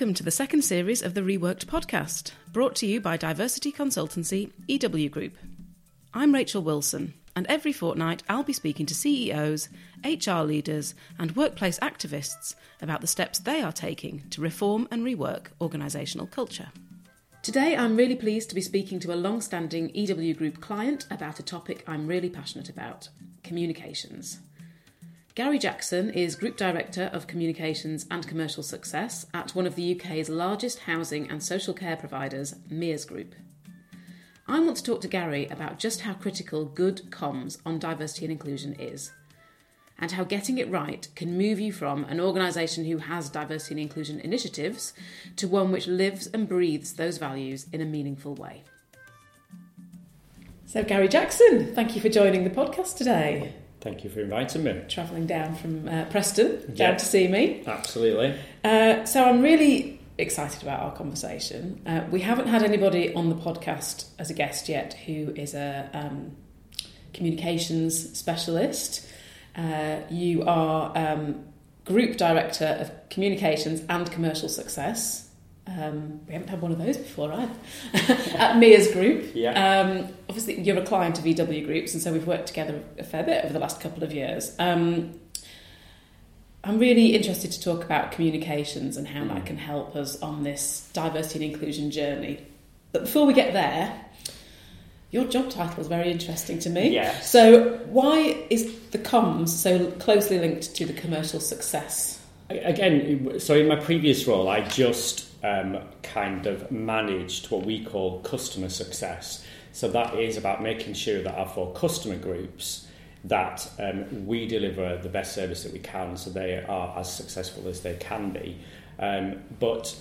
Welcome to the second series of the Reworked podcast, brought to you by diversity consultancy EW Group. I'm Rachael Wilson, and every fortnight I'll be speaking to CEOs, HR leaders, and workplace activists about the steps they are taking to reform and rework organisational culture. Today I'm really pleased to be speaking to a long standing EW Group client about a topic I'm really passionate about communications. Gary Jackson is Group Director of Communications and Commercial Success at one of the UK's largest housing and social care providers, Mears Group. I want to talk to Gary about just how critical good comms on diversity and inclusion is, and how getting it right can move you from an organisation who has diversity and inclusion initiatives to one which lives and breathes those values in a meaningful way. So, Gary Jackson, thank you for joining the podcast today. Thank you for inviting me. Travelling down from uh, Preston down to see me. Absolutely. Uh, so I'm really excited about our conversation. Uh, we haven't had anybody on the podcast as a guest yet who is a um, communications specialist. Uh, you are um, Group Director of Communications and Commercial Success um, we haven't had one of those before either. At Mears Group. Yeah. Um, obviously, you're a client of EW Groups, and so we've worked together a fair bit over the last couple of years. Um, I'm really interested to talk about communications and how mm. that can help us on this diversity and inclusion journey. But before we get there, your job title is very interesting to me. Yes. So, why is the comms so closely linked to the commercial success? Again, so in my previous role, I just um, kind of managed what we call customer success. So that is about making sure that our four customer groups that um, we deliver the best service that we can, so they are as successful as they can be. Um, but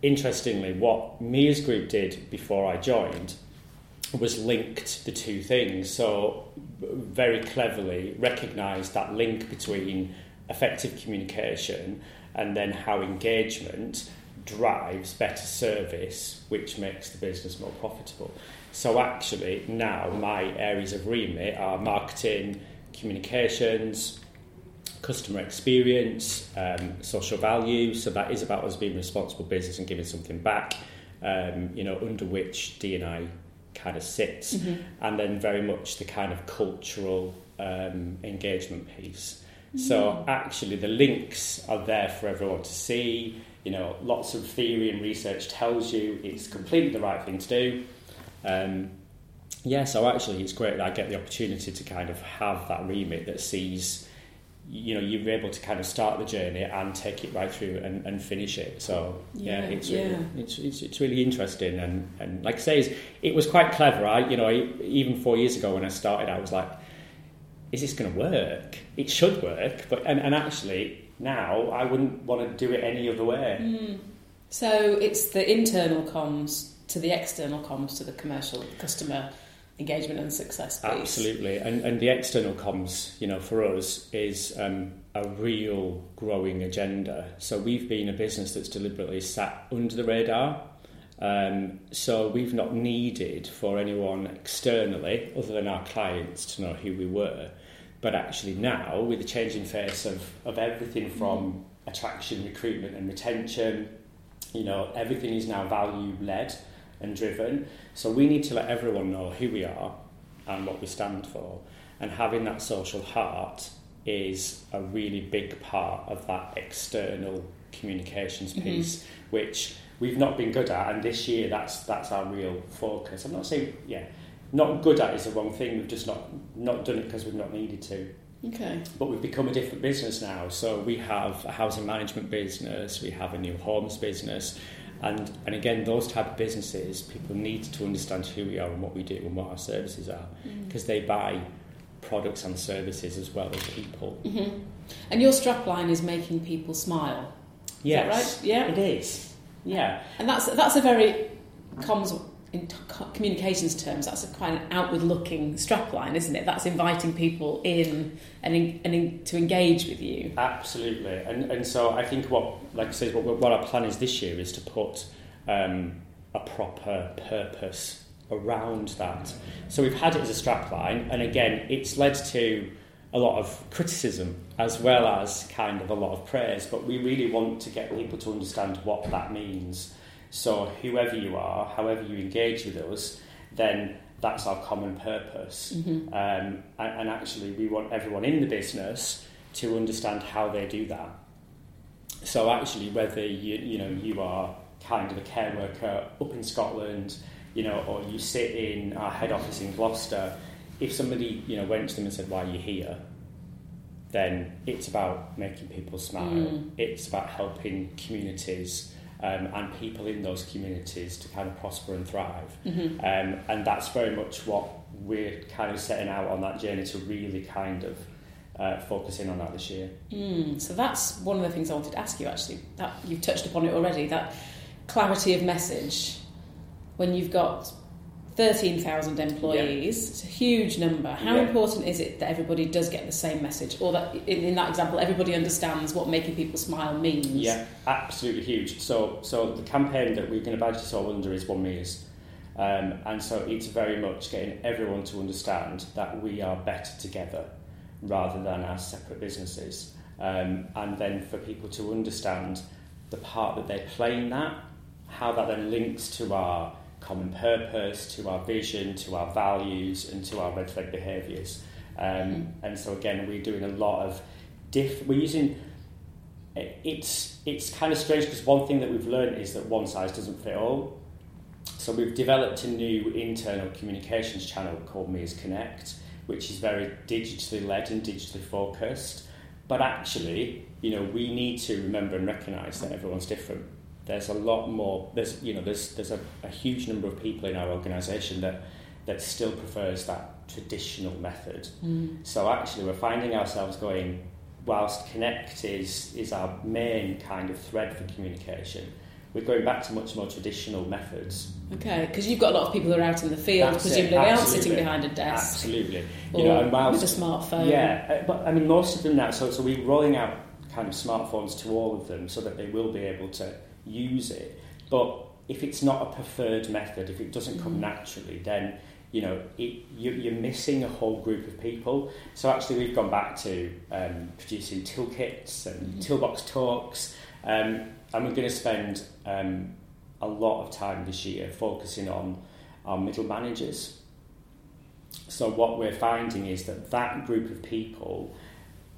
interestingly, what Mears Group did before I joined was linked the two things. So very cleverly recognised that link between effective communication and then how engagement drives better service, which makes the business more profitable. So actually, now my areas of remit are marketing, communications, customer experience, um, social value. So that is about us being responsible business and giving something back. Um, you know, under which DNI kind of sits, mm-hmm. and then very much the kind of cultural um, engagement piece. Mm-hmm. So actually, the links are there for everyone to see you know, lots of theory and research tells you it's completely the right thing to do. Um, yeah, so actually, it's great that I get the opportunity to kind of have that remit that sees, you know, you're able to kind of start the journey and take it right through and, and finish it. So yeah, yeah it's, really. It's, it's, it's really interesting and, and like I say, it was quite clever. I you know I, even four years ago when I started, I was like, is this going to work? It should work, but and, and actually now, I wouldn't want to do it any other way. Mm. So it's the internal comms to the external comms to the commercial customer engagement and success piece. Absolutely, and and the external comms, you know, for us is um, a real growing agenda. So we've been a business that's deliberately sat under the radar. Um, so we've not needed for anyone externally, other than our clients, to know who we were. But actually now, with the changing face of, of everything from attraction, recruitment and retention, you know, everything is now value led and driven. So we need to let everyone know who we are and what we stand for. And having that social heart is a really big part of that external communications mm-hmm. piece, mm-hmm. which we've not been good at. And this year, that's that's our real focus. I'm not saying, yeah, not good at is the wrong thing. We've just not not done it because we've not needed to. Okay. But we've become a different business now. So we have a housing management business, we have a new homes business, and and again, those type of businesses, people need to understand who we are and what we do and what our services are, because mm. they buy products and services as well as people. Mm-hmm. And your strapline is making people smile. Yes, right? Yeah, it is. Yeah, and that's that's a very comms in t- communications terms, that's a quite an outward-looking strapline, isn't it? That's inviting people in and, in, and in, to engage with you. Absolutely, and and so I think what, like I said, what, what our plan is this year is to put um, a proper purpose around that. So we've had it as a strapline, and again, it's led to a lot of criticism as well as kind of a lot of praise, but we really want to get people to understand what that means. So, whoever you are, however you engage with us, then that's our common purpose. Mm-hmm. Um, and, and actually, we want everyone in the business to understand how they do that. So, actually, whether you, you know you are kind of a care worker up in Scotland, you know, or you sit in our head office in Gloucester, if somebody you know went to them and said, "Why are you here?" then it's about making people smile. Mm. It's about helping communities um, and people in those communities to kind of prosper and thrive. Mm-hmm. Um, and that's very much what we're kind of setting out on that journey to really kind of uh, focus in on that this year. Mm, so that's one of the things I wanted to ask you. Actually, that you've touched upon it already. That clarity of message when you've got thirteen thousand employees, it's a huge number. How Yeah. important is it that everybody does get the same message, or that in, in that example, everybody understands what making people smile means? Yeah, absolutely huge. So, so the campaign that we're going to badge this all under is One Mears. Um, and so it's very much getting everyone to understand that we are better together rather than as separate businesses. Um, and then for people to understand the part that they play in that, how that then links to our common purpose, to our vision, to our values, and to our red flag behaviours. Um, And so again, we're doing a lot of diff. We're using it's it's kind of strange because one thing that we've learned is that one size doesn't fit all. So we've developed a new internal communications channel called Mears Connect, which is very digitally led and digitally focused. But actually, you know, we need to remember and recognise that everyone's different. There's a lot more. There's you know, there's there's a, a huge number of people in our organisation that that still prefers that traditional method. Mm. So actually, we're finding ourselves going, whilst Connect is, is our main kind of thread for communication, we're going back to much more traditional methods. Okay, because you've got a lot of people who are out in the field. That's it, presumably, they aren't sitting behind a desk Absolutely. or You know, and whilst, with a smartphone. yeah, uh, but I mean, most of them now, so, so we're rolling out kind of smartphones to all of them so that they will be able to use it. But if it's not a preferred method, if it doesn't come Mm. naturally, then you know it, you, you're missing a whole group of people. So actually, we've gone back to um, producing toolkits and Mhm. toolbox talks, um, and we're going to spend um, a lot of time this year focusing on our middle managers. So what we're finding is that that group of people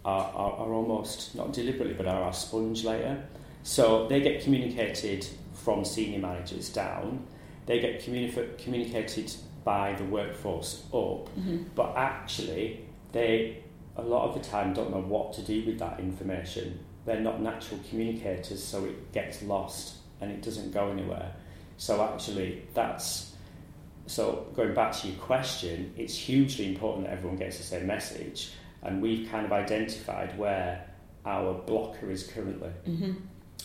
are, are, are almost not deliberately, but are our sponge layer. So they get communicated from senior managers down. They get communi- communicated by the workforce up, Mhm. but actually they a lot of the time don't know what to do with that information. They're not natural communicators, so it gets lost and it doesn't go anywhere. So actually, that's so going back to your question, it's hugely important that everyone gets the same message, and we've kind of identified where our blocker is currently, Mhm.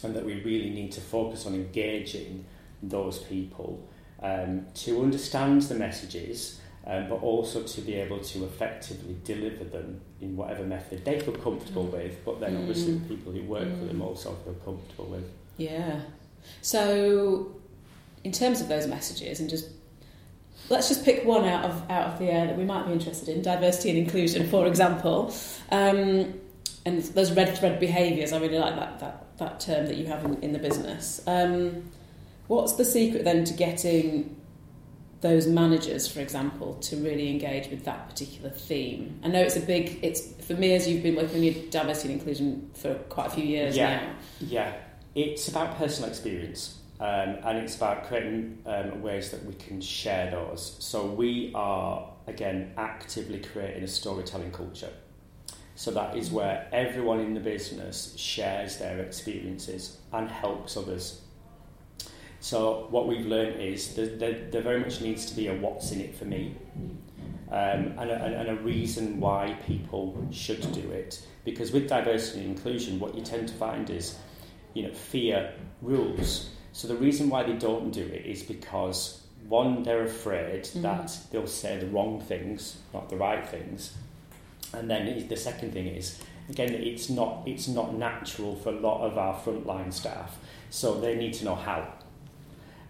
And that we really need to focus on engaging those people um, to understand the messages, um, but also to be able to effectively deliver them in whatever method they feel comfortable Mm. with, but then obviously Mm. the people who work with them Mm. also feel comfortable with. Yeah. So, in terms of those messages, and just let's just pick one out of out of the air that we might be interested in: diversity and inclusion, for example. Um, and those red thread behaviours. I really like that that, that term that you have in, in the business. Um, what's the secret then to getting those managers, for example, to really engage with that particular theme? I know it's a big. It's for me as you've been working with diversity and inclusion for quite a few years Yeah. now. Yeah, it's about personal experience um, and it's about creating um, ways that we can share those. So we are, again, actively creating a storytelling culture. So that is where everyone in the business shares their experiences and helps others. So what we've learned is that there, there very much needs to be a what's in it for me um, and, a, and a reason why people should do it. Because with diversity and inclusion, what you tend to find is, you know, fear rules. So the reason why they don't do it is because one, they're afraid Mhm. that they'll say the wrong things, not the right things, and then the second thing is, again, it's not it's not natural for a lot of our frontline staff, so they need to know how.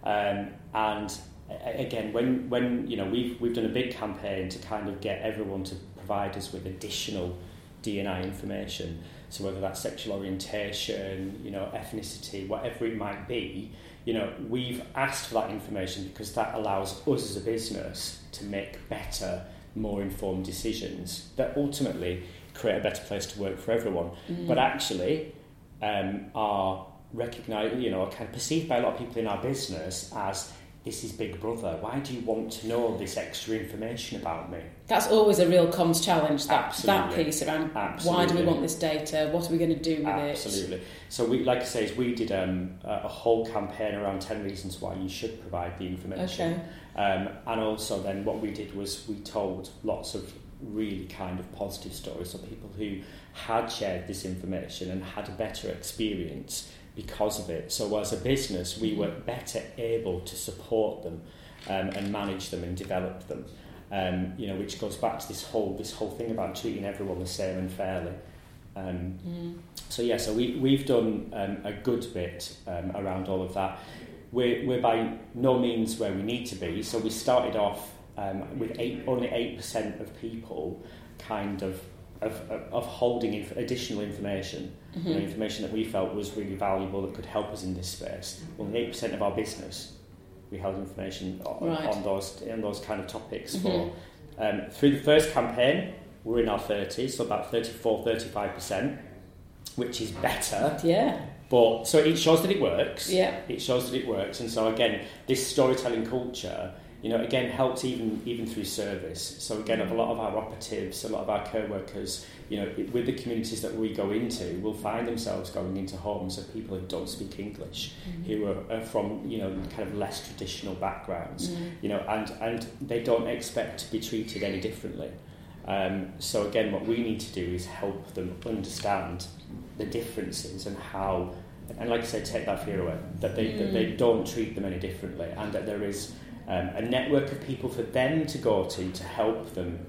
Um, and again, when when you know we've we've done a big campaign to kind of get everyone to provide us with additional D&I information. So whether that's sexual orientation, you know, ethnicity, whatever it might be, you know, we've asked for that information because that allows us as a business to make better, more informed decisions that ultimately create a better place to work for everyone. Mm. But actually, um, are recognised, you know, are kind of perceived by a lot of people in our business as this is Big Brother. Why do you want to know this extra information about me? That's always a real comms challenge. That that piece around Absolutely. why do we want this data? What are we going to do with Absolutely. it? Absolutely. So we, like I say, we did um, a whole campaign around ten reasons why you should provide the information. Okay. Um, and also, then what we did was we told lots of really kind of positive stories of people who had shared this information and had a better experience because of it. So as a business, we were better able to support them um, and manage them and develop them. Um, you know, which goes back to this whole this whole thing about treating everyone the same and fairly. Um, mm. So yeah, so we we've done um, a good bit um, around all of that. We're we're by no means where we need to be. So we started off um, with eight, only eight percent of people kind of of, of holding inf- additional information, mm-hmm. you know, information that we felt was really valuable that could help us in this space. Only eight percent of our business we held information on, right. on those on those kind of topics mm-hmm. for. Um, through the first campaign, we're in our 30s, so about 34, 35%, which is better. Yeah. But so it shows that it works. Yeah. It shows that it works. And so again, this storytelling culture you know, again, helps even even through service. So again, a lot of our operatives, a lot of our co-workers, you know, with the communities that we go into, will find themselves going into homes of people who don't speak English, mm-hmm. who are, are, from you know kind of less traditional backgrounds, mm-hmm. you know, and and they don't expect to be treated any differently. Um, so again, what we need to do is help them understand the differences and how, and like I said, take that fear away that they mm-hmm. that they mm. don't treat them any differently, and that there is um, a network of people for them to go to to help them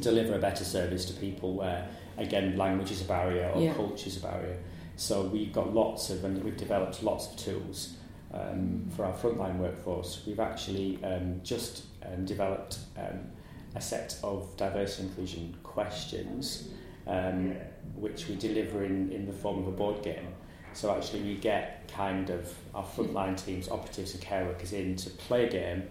deliver a better service to people where, again, language is a barrier or yeah. culture is a barrier. So we've got lots of, and we've developed lots of tools um, for our frontline workforce. We've actually um, just um, developed um, a set of diversity inclusion questions, um, which we deliver in, in the form of a board game. So actually, we get kind of our frontline teams, operatives and care workers in to play a game,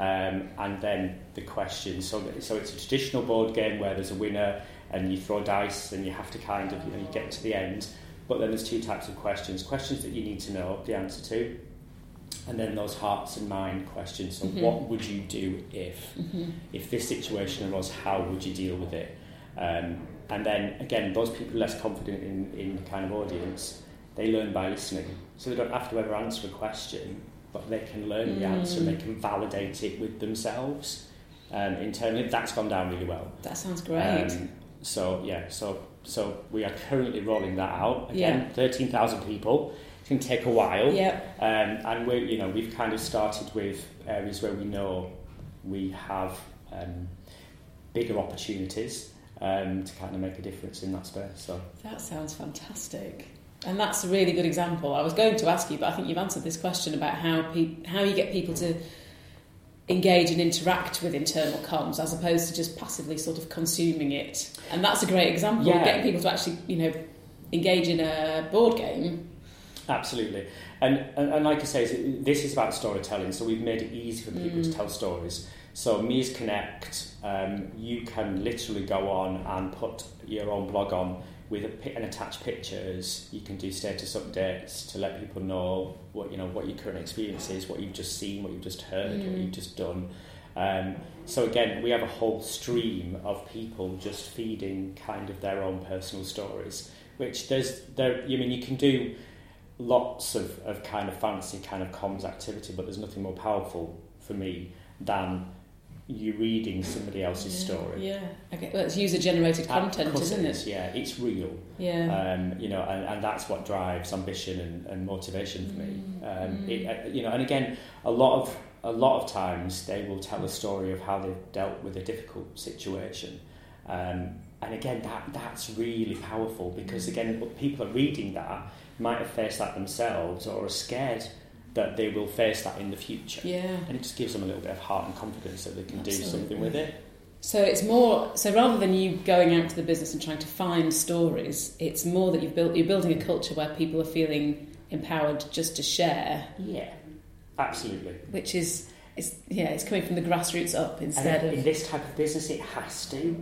um, and then the questions. So, so it's a traditional board game where there's a winner and you throw dice and you have to kind of you, know, you get to the end. But then there's two types of questions: questions that you need to know the answer to, and then those hearts and mind questions. So, mm-hmm. what would you do if, mm-hmm. if this situation arose? How would you deal with it? Um, and then again, those people less confident in, in the kind of audience they learn by listening. So they don't have to ever answer a question, but they can learn mm. the answer and they can validate it with themselves um, internally. That's gone down really well. That sounds great. Um, so yeah, so so we are currently rolling that out. Again, yeah. thirteen thousand people. It can take a while. Yeah. Um, and we you know we've kind of started with areas where we know we have um, bigger opportunities um, to kind of make a difference in that space. So that sounds fantastic. And that's a really good example. I was going to ask you, but I think you've answered this question about how pe- how you get people to engage and interact with internal comms as opposed to just passively sort of consuming it. And that's a great example yeah. of getting people to actually, you know, engage in a board game. Absolutely. And, and, and like I say, this is about storytelling, so we've made it easy for people mm. to tell stories. So Mears Connect, um, you can literally go on and put your own blog on with a, and attach pictures, you can do status updates to let people know what you know what your current experience is, what you've just seen, what you've just heard, mm. what you've just done. Um, so again, we have a whole stream of people just feeding kind of their own personal stories, which there's there. I mean, you can do lots of, of kind of fancy kind of comms activity, but there's nothing more powerful for me than you reading somebody else's yeah, story. Yeah. Okay. Well, it's user generated content, isn't it? Yeah, it's real. Yeah. Um, you know, and, and that's what drives ambition and, and motivation for me. Mm. Um, mm. It, uh, you know, and again, a lot of a lot of times they will tell a story of how they've dealt with a difficult situation. Um, and again, that that's really powerful because again, people are reading that might have faced that themselves or are scared that they will face that in the future. Yeah. And it just gives them a little bit of heart and confidence that they can Absolutely. do something with it. So it's more so rather than you going out to the business and trying to find stories, it's more that you've built you're building a culture where people are feeling empowered just to share. Yeah, absolutely. Which is it's yeah, it's coming from the grassroots up instead and of in this type of business it has to.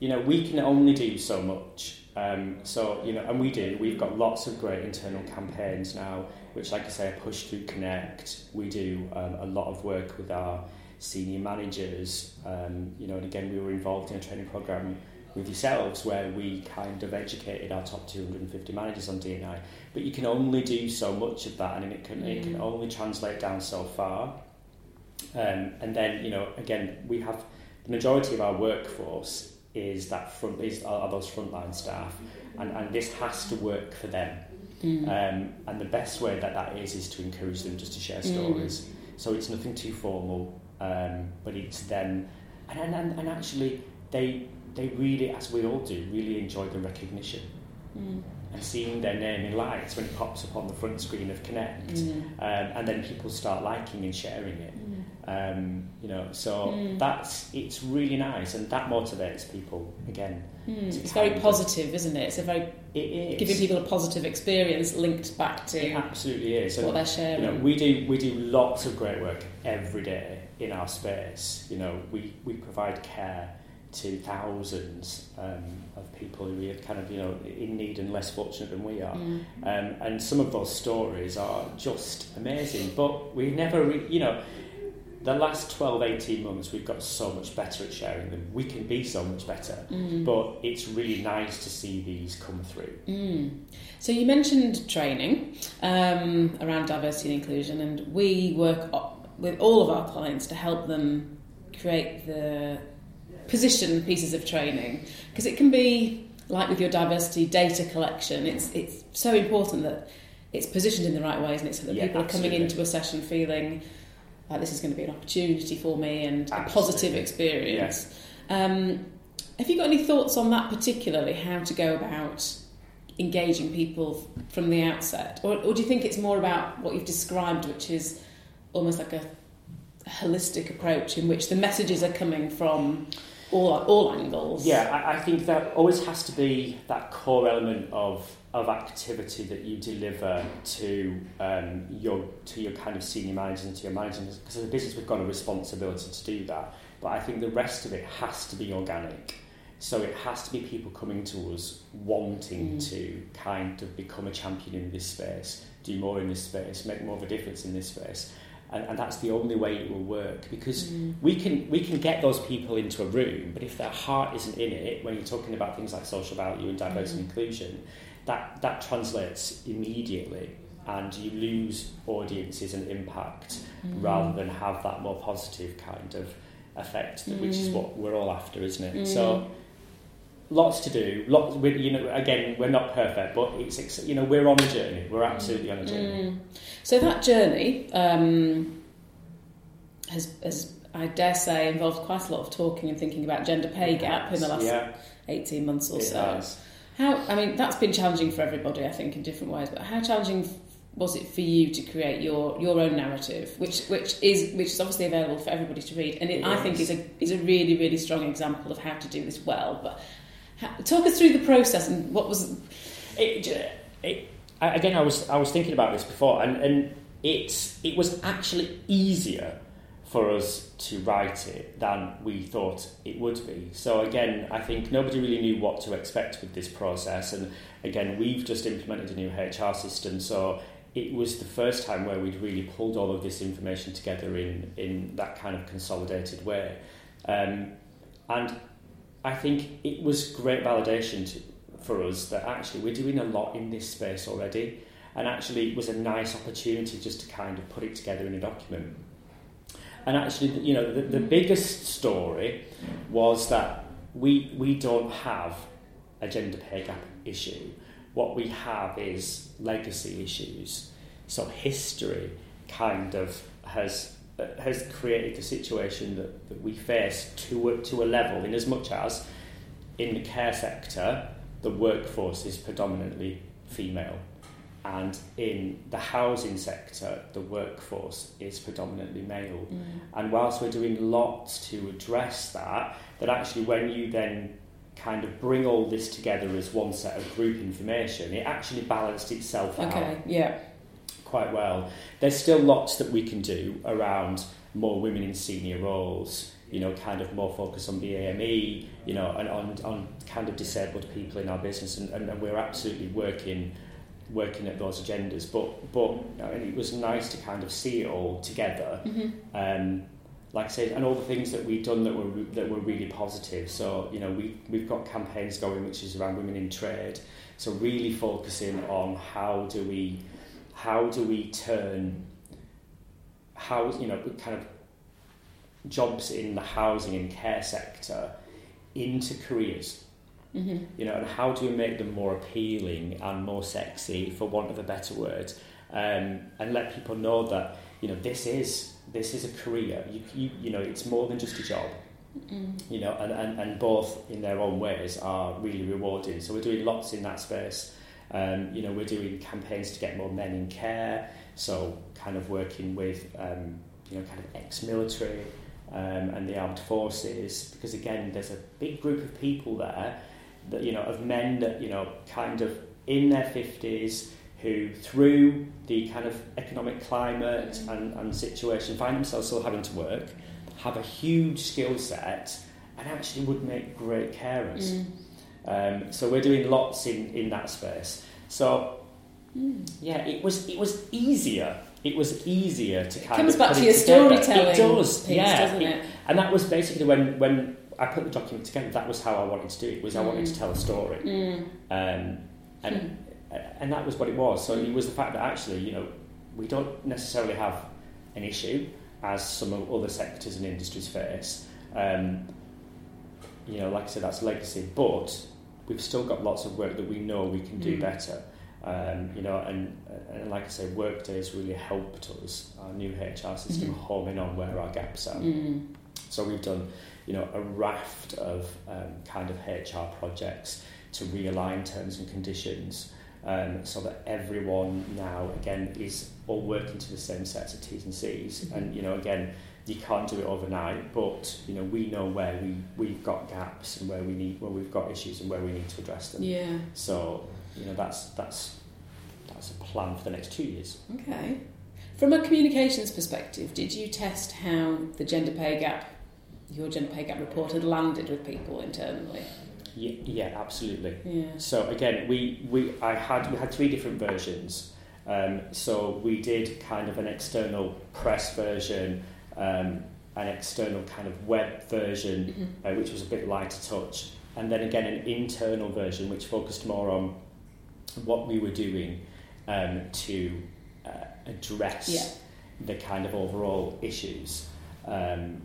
You know, we can only do so much. Um, so, you know, and we do. We've got lots of great internal campaigns now, which, like I say, are pushed through Connect. We do um, a lot of work with our senior managers. Um, you know, and again, we were involved in a training program with yourselves where we kind of educated our top 250 managers on D&I. But you can only do so much of that, and it can mm. it can mm. only translate down so far. Um, and then, you know, again, we have the majority of our workforce is that front is are those frontline staff, and, and this has to work for them. Mm. Um, and the best way that that is is to encourage them just to share mm. stories. Mm. So it's nothing too formal, um, but it's them, and, and and actually they they really, as we all do, really enjoy the recognition. Mm. And seeing their name in lights when it pops up on the front screen of Connect, mm. um, and then people start liking and sharing it. Um, you know, so mm. that's it's really nice, and that motivates people again. Mm. It's very positive, of, isn't it? It's a very it is. giving people a positive experience linked back to it absolutely is what and, they're sharing. You know, we do we do lots of great work every day in our space. You know, we we provide care to thousands um, of people who are kind of you know in need and less fortunate than we are, mm. um, and some of those stories are just amazing. But we never, re- you know the last 12, 18 months, we've got so much better at sharing them. We can be so much better, mm. but it's really nice to see these come through. Mm. So, you mentioned training um, around diversity and inclusion, and we work with all of our clients to help them create the position pieces of training because it can be like with your diversity data collection, it's, it's so important that it's positioned in the right ways and it's so that yeah, people absolutely. are coming into a session feeling like this is going to be an opportunity for me and Absolutely. a positive experience. Um, have you got any thoughts on that particularly? How to go about engaging people from the outset, or, or do you think it's more about what you've described, which is almost like a holistic approach in which the messages are coming from all all angles? Yeah, I, I think that always has to be that core element of of activity that you deliver to um, your to your kind of senior managers and to your managers because as a business we've got a responsibility to do that but I think the rest of it has to be organic so it has to be people coming to us wanting mm. to kind of become a champion in this space do more in this space make more of a difference in this space and, and that's the only way it will work because mm. we can we can get those people into a room but if their heart isn't in it when you're talking about things like social value and diversity mm. and inclusion that, that translates immediately and you lose audiences and impact mm. rather than have that more positive kind of effect, which is mm. what we're all after, isn't it? Mm. So lots to do. Lots, we, you know, again, we're not perfect, but it's you know we're on a journey. We're absolutely on a journey. Mm. So that journey um, has, has, I dare say, involved quite a lot of talking and thinking about gender pay gap in the last yeah. eighteen months or it so. Has. How, I mean, that's been challenging for everybody, I think, in different ways. But how challenging was it for you to create your, your own narrative, which which is which is obviously available for everybody to read, and it, I think is a is a really really strong example of how to do this well. But talk us through the process and what was it, it, again. I was I was thinking about this before, and and it's it was actually easier for us to write it than we thought it would be. So again, I think nobody really knew what to expect with this process, and again, we've just implemented a new HR system, so it was the first time where we'd really pulled all of this information together in in that kind of consolidated way, um, and I think it was great validation to, for us that actually we're doing a lot in this space already, and actually it was a nice opportunity just to kind of put it together in a document. And actually, you know, the, the biggest story was that we, we don't have a gender pay gap issue. What we have is legacy issues. So history kind of has has created a situation that, that we face to a, to a level in as much as in the care sector the workforce is predominantly female and in the housing sector, the workforce is predominantly male. Mm. And whilst we're doing lots to address that, that actually when you then kind of bring all this together as one set of group information, it actually balanced itself out Okay, yeah. Quite well. There's still lots that we can do around more women in senior roles, you know, kind of more focus on BAME, you know, and on, on kind of disabled people in our business, and, and, and we're absolutely working working at those agendas. But but I mean, it was nice to kind of see it all together. hmm Um, like I said, and all the things that we've done that were that were really positive. So you know, we we've got campaigns going, which is around women in trade. So really focusing on how do we how do we turn how you know kind of jobs in the housing and care sector into careers hmm you know, and how do we make them more appealing and more sexy, for want of a better word, um, and let people know that you know this is this is a career. You, you you know, it's more than just a job. Mm. You know, and, and, and both in their own ways are really rewarding. So we're doing lots in that space. Um, you know, we're doing campaigns to get more men in care. So kind of working with um, you know kind of ex-military um, and the armed forces because again, there's a big group of people there that you know of men that you know kind of in their 50s who through the kind of economic climate Mm. and, and situation find themselves still having to work have a huge skill set and actually would make great carers Mm. Um, so we're doing lots in, in that space so Mm. yeah it was it was easier it was easier to kind Comes of back to your together. storytelling it does piece, yeah doesn't it- it? and that was basically when when I put the document together that was how I wanted to do it was I wanted Mm. to tell a story Mm. um, and and that was what it was. So it was the fact that actually, you know, we don't necessarily have an issue as some of other sectors and industries face. Um, you know, like I said, that's legacy, but we've still got lots of work that we know we can do Mm. better. Um, you know, and, and like I say, Workday has really helped us, our new HR system, Mhm. home in on where our gaps are. Mm. So we've done, you know, a raft of um, kind of HR projects to realign terms and conditions, um, so that everyone now again is all working to the same sets of T's and C's. Mhm. And you know, again, you can't do it overnight, but you know, we know where we we've got gaps and where we need where we've got issues and where we need to address them. Yeah. So you know, that's that's that's a plan for the next two years. Okay. From a communications perspective, did you test how the gender pay gap, your gender pay gap report, had landed with people internally? Yeah, yeah, absolutely. Yeah. So again, we, we I had we had three different versions. Um, so we did kind of an external press version, um, an external kind of web version, Mhm. uh, which was a bit lighter touch, and then again an internal version which focused more on what we were doing um, to uh, address Yeah. the kind of overall issues. Um,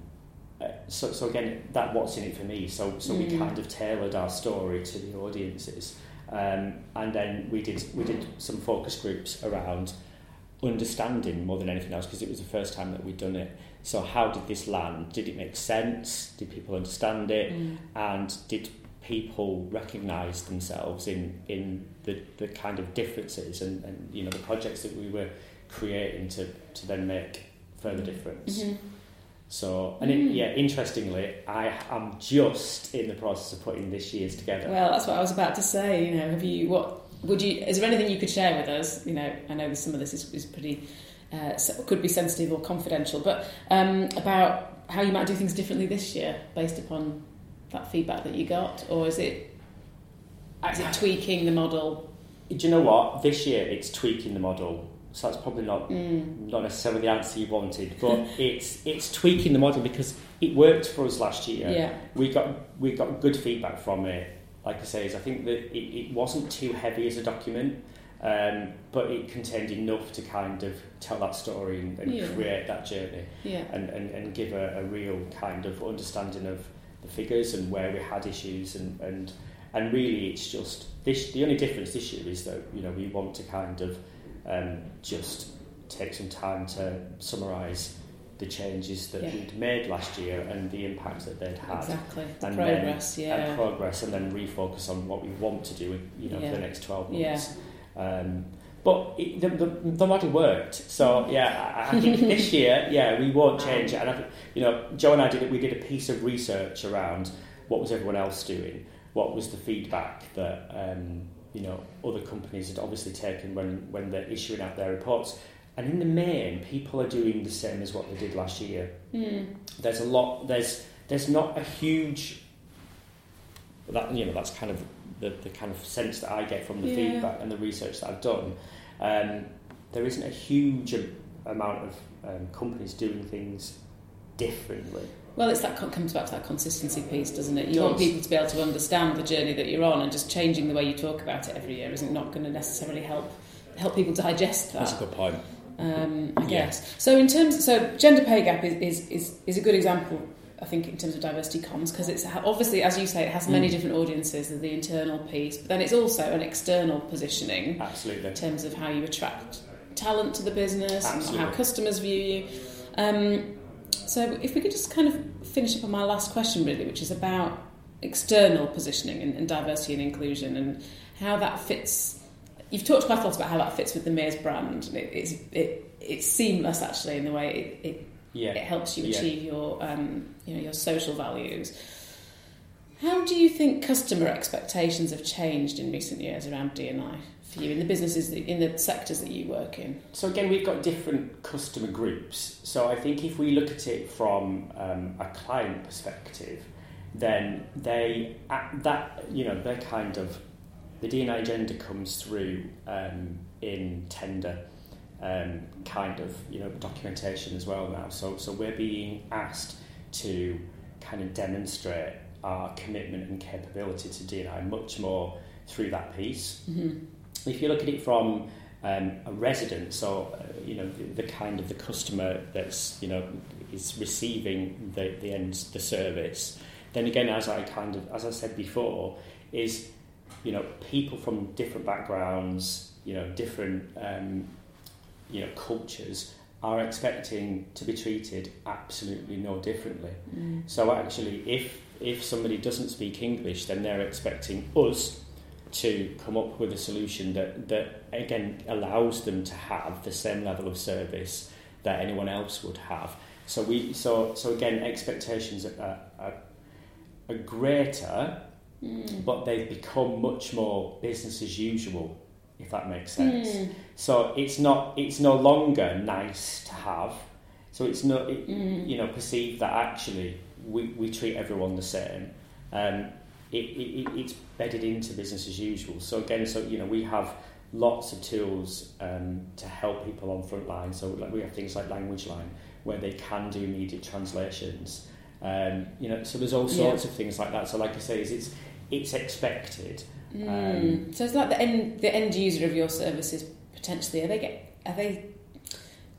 uh, so, so again, that what's in it for me. So, so we Mm. kind of tailored our story to the audiences, um, and then we did we did some focus groups around understanding more than anything else because it was the first time that we'd done it. So, how did this land? Did it make sense? Did people understand it? Mm. and did people recognise themselves in in the, the kind of differences and, and you know the projects that we were creating to, to then make further difference. Mhm. So and it, Mm. yeah, interestingly, I am just in the process of putting this year's together. Well, that's what I was about to say. You know, have you what would you? Is there anything you could share with us? You know, I know some of this is, is pretty uh, could be sensitive or confidential, but um, about how you might do things differently this year based upon that feedback that you got, or is it is it tweaking the model? Do you know what? This year it's tweaking the model. So that's probably not Mm. not necessarily the answer you wanted, but it's it's tweaking the model because it worked for us last year. Yeah. we got we got good feedback from it. Like I say, is I think that it, it wasn't too heavy as a document, um, but it contained enough to kind of tell that story and, and Yeah. create that journey Yeah. and, and, and give a, a real kind of understanding of the figures and where we had issues and, and and really it's just this the only difference this year is that you know we want to kind of um, just take some time to summarise the changes that Yeah. we'd made last year and the impact that they'd had Exactly. The and progress. then, yeah. and progress and then refocus on what we want to do you know Yeah. for the next 12 Yeah. months um, but it, the, the, the model worked. So yeah, I, I think this year, yeah, we won't change it. And I think, you know, Joe and I did it. We did a piece of research around what was everyone else doing, what was the feedback that um, you know other companies had obviously taken when when they're issuing out their reports. And in the main, people are doing the same as what they did last year. Mm. There's a lot. There's there's not a huge. That you know that's kind of the, the kind of sense that I get from the Yeah. feedback and the research that I've done. Um, there isn't a huge amount of um, companies doing things differently. Well, it's that comes back to that consistency piece, doesn't it? You want people to be able to understand the journey that you're on, and just changing the way you talk about it every year isn't not going to necessarily help help people digest that. That's a good point. um, I Yeah. So in terms, so gender pay gap is, is, is, is a good example, I think, in terms of diversity comms, because it's obviously, as you say, it has many Mm. different audiences. There's the internal piece, but then it's also an external positioning Absolutely. in terms of how you attract talent to the business and how customers view you. Um, so if we could just kind of finish up on my last question, really, which is about external positioning and, and diversity and inclusion and how that fits. You've talked quite a lot about how that fits with the Mears brand. And it, it's it, it's seamless actually in the way it, it, Yeah. it helps you Yeah. achieve your um, you know your social values. How do you think customer expectations have changed in recent years around D&I for you in the businesses that, in the sectors that you work in? So again, we've got different customer groups. So I think if we look at it from um, a client perspective, then they that you know they're kind of the D&I agenda comes through um, in tender um, kind of you know documentation as well now. So so we're being asked to kind of demonstrate our commitment and capability to D&I much more through that piece. Mm-hmm. If you look at it from um, a resident, so uh, you know the, the kind of the customer that's you know is receiving the the end the service, then again, as I kind of as I said before, is you know people from different backgrounds, you know different um, you know cultures are expecting to be treated absolutely no differently. Mm. So actually, if if somebody doesn't speak English, then they're expecting us to come up with a solution that that again allows them to have the same level of service that anyone else would have. So we so so again expectations are, are, are greater, Mm. but they've become much more business as usual, if that makes sense. Mm. So it's not it's no longer nice to have. So it's not it, Mm. you know perceive that actually we, we treat everyone the same. Um, it, it, it- it's bedded into business as usual. So again, so you know we have lots of tools um, to help people on front line. So like we have things like Language Line where they can do immediate translations. Um, you know, so there's all Yeah. sorts of things like that. So like I say, is it's it's expected. Mm. Um, so it's like the end the end user of your services potentially are they get are they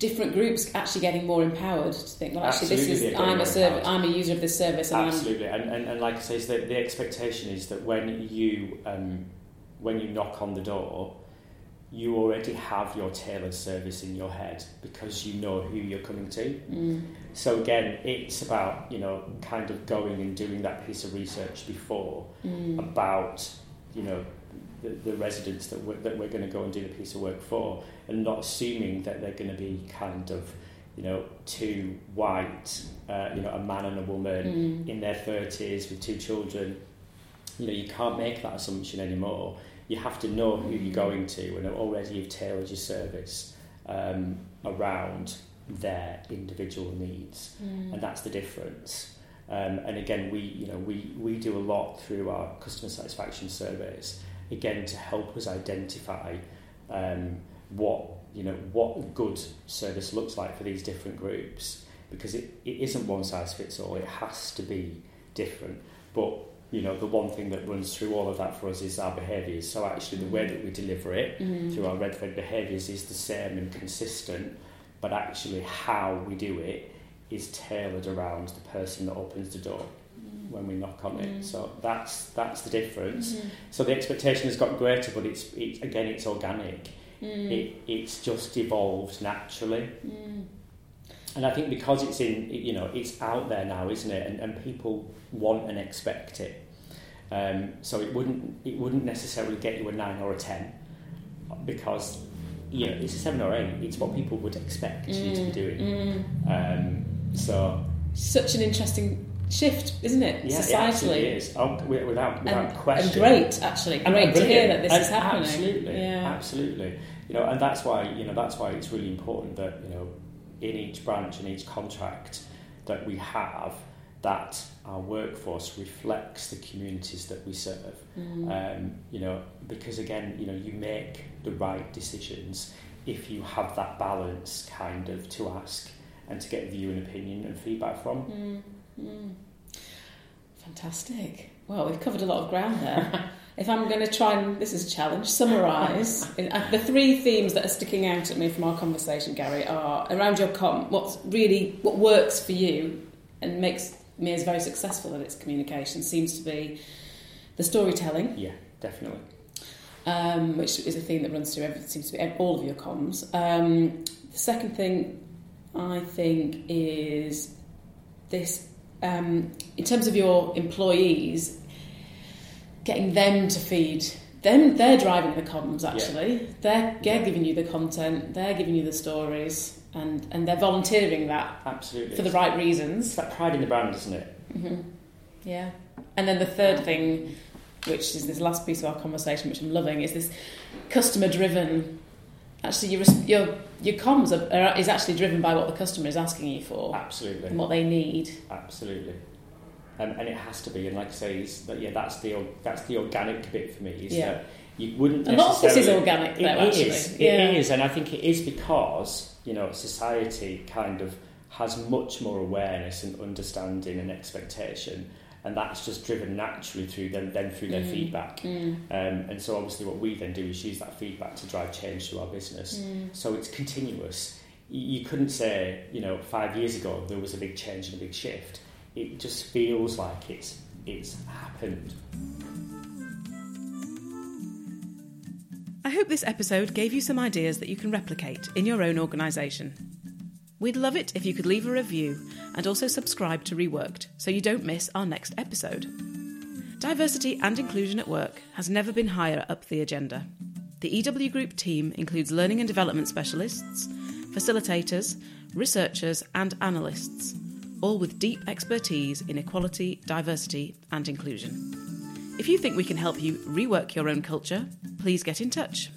different groups actually getting more empowered to think well actually Absolutely, this is I'm a serv- I'm a user of this service and Absolutely, and, and, and like I say, that the expectation is that when you um, when you knock on the door, you already have your tailored service in your head because you know who you're coming to. Mm. So again, it's about you know kind of going and doing that piece of research before Mm. about you know the, the residents that we're, that we're going to go and do the piece of work for, and not assuming that they're going to be kind of you know two white, uh, you know a man and a woman Mm. in their thirties with two children. You know you can't make that assumption anymore. You have to know who you're going to, and already you've tailored your service um, around their individual needs Mm. and that's the difference. Um, and again, we you know we we do a lot through our customer satisfaction surveys again to help us identify um, what you know what good service looks like for these different groups because it, it isn't one size fits all. It has to be different, but you know the one thing that runs through all of that for us is our behaviours. So actually, the way that we deliver it Mm. through our red thread behaviours is the same and consistent, but actually how we do it is tailored around the person that opens the door when we knock on Mm. it. So that's that's the difference. Mm. So the expectation has got greater, but it's it, again it's organic. Mm. It, it's just evolved naturally, Mm. and I think because it's in you know it's out there now, isn't it? And, and people want and expect it. Um, so it wouldn't it wouldn't necessarily get you a nine or a ten because you know, it's a seven or eight. It's what people would expect you to be Mm, doing. Um, so Such an interesting shift, isn't it? yeah, it Societally. absolutely is. Oh, without without and, question. and great, actually. And- Great and to hear that this And is happening. Absolutely, Yeah. absolutely. You know, and that's why you know that's why it's really important that you know in each branch and each contract that we have that our workforce reflects the communities that we serve. Mm. Um, you know, because again, you know, you make the right decisions if you have that balance kind of to ask and to get view and opinion and feedback from. Mm, mm. Fantastic. Well, we've covered a lot of ground there. if I'm going to try and, this is a challenge, summarise, uh, the three themes that are sticking out at me from our conversation, Gary, are around your com, what's really, what works for you and makes Mears very successful in its communication seems to be the storytelling, Yeah, definitely. um, which is a theme that runs through every, seems to be all of your comms. Um, the second thing I think is this um, in terms of your employees, getting them to feed them. They're driving the comms actually. They're, they're Yeah. giving you the content. They're giving you the stories, and and they're volunteering that Absolutely. for the right It's reasons. that pride in the brand, isn't it? hmm Yeah. And then the third thing, which is this last piece of our conversation, which I'm loving, is this customer driven. Actually, your your your comms are, are, is actually driven by what the customer is asking you for Absolutely. and what they need. Absolutely. Um, and it has to be, and like I say, that, yeah, that's the that's the organic bit for me. Is Yeah. that you wouldn't. A lot of this is organic, though. It actually, is, yeah. It is, and I think it is because you know society kind of has much more awareness and understanding and expectation, and that's just driven naturally through them, then through their Mm. feedback. Mm. Um, and so obviously, what we then do is use that feedback to drive change to our business. Mm. So it's continuous. You couldn't say, you know, five years ago there was a big change and a big shift. It just feels like it's it's happened. I hope this episode gave you some ideas that you can replicate in your own organisation. We'd love it if you could leave a review and also subscribe to Reworked so you don't miss our next episode. Diversity and inclusion at work has never been higher up the agenda. The EW Group team includes learning and development specialists, facilitators, researchers, and analysts, all with deep expertise in equality, diversity, and inclusion. If you think we can help you rework your own culture, please get in touch.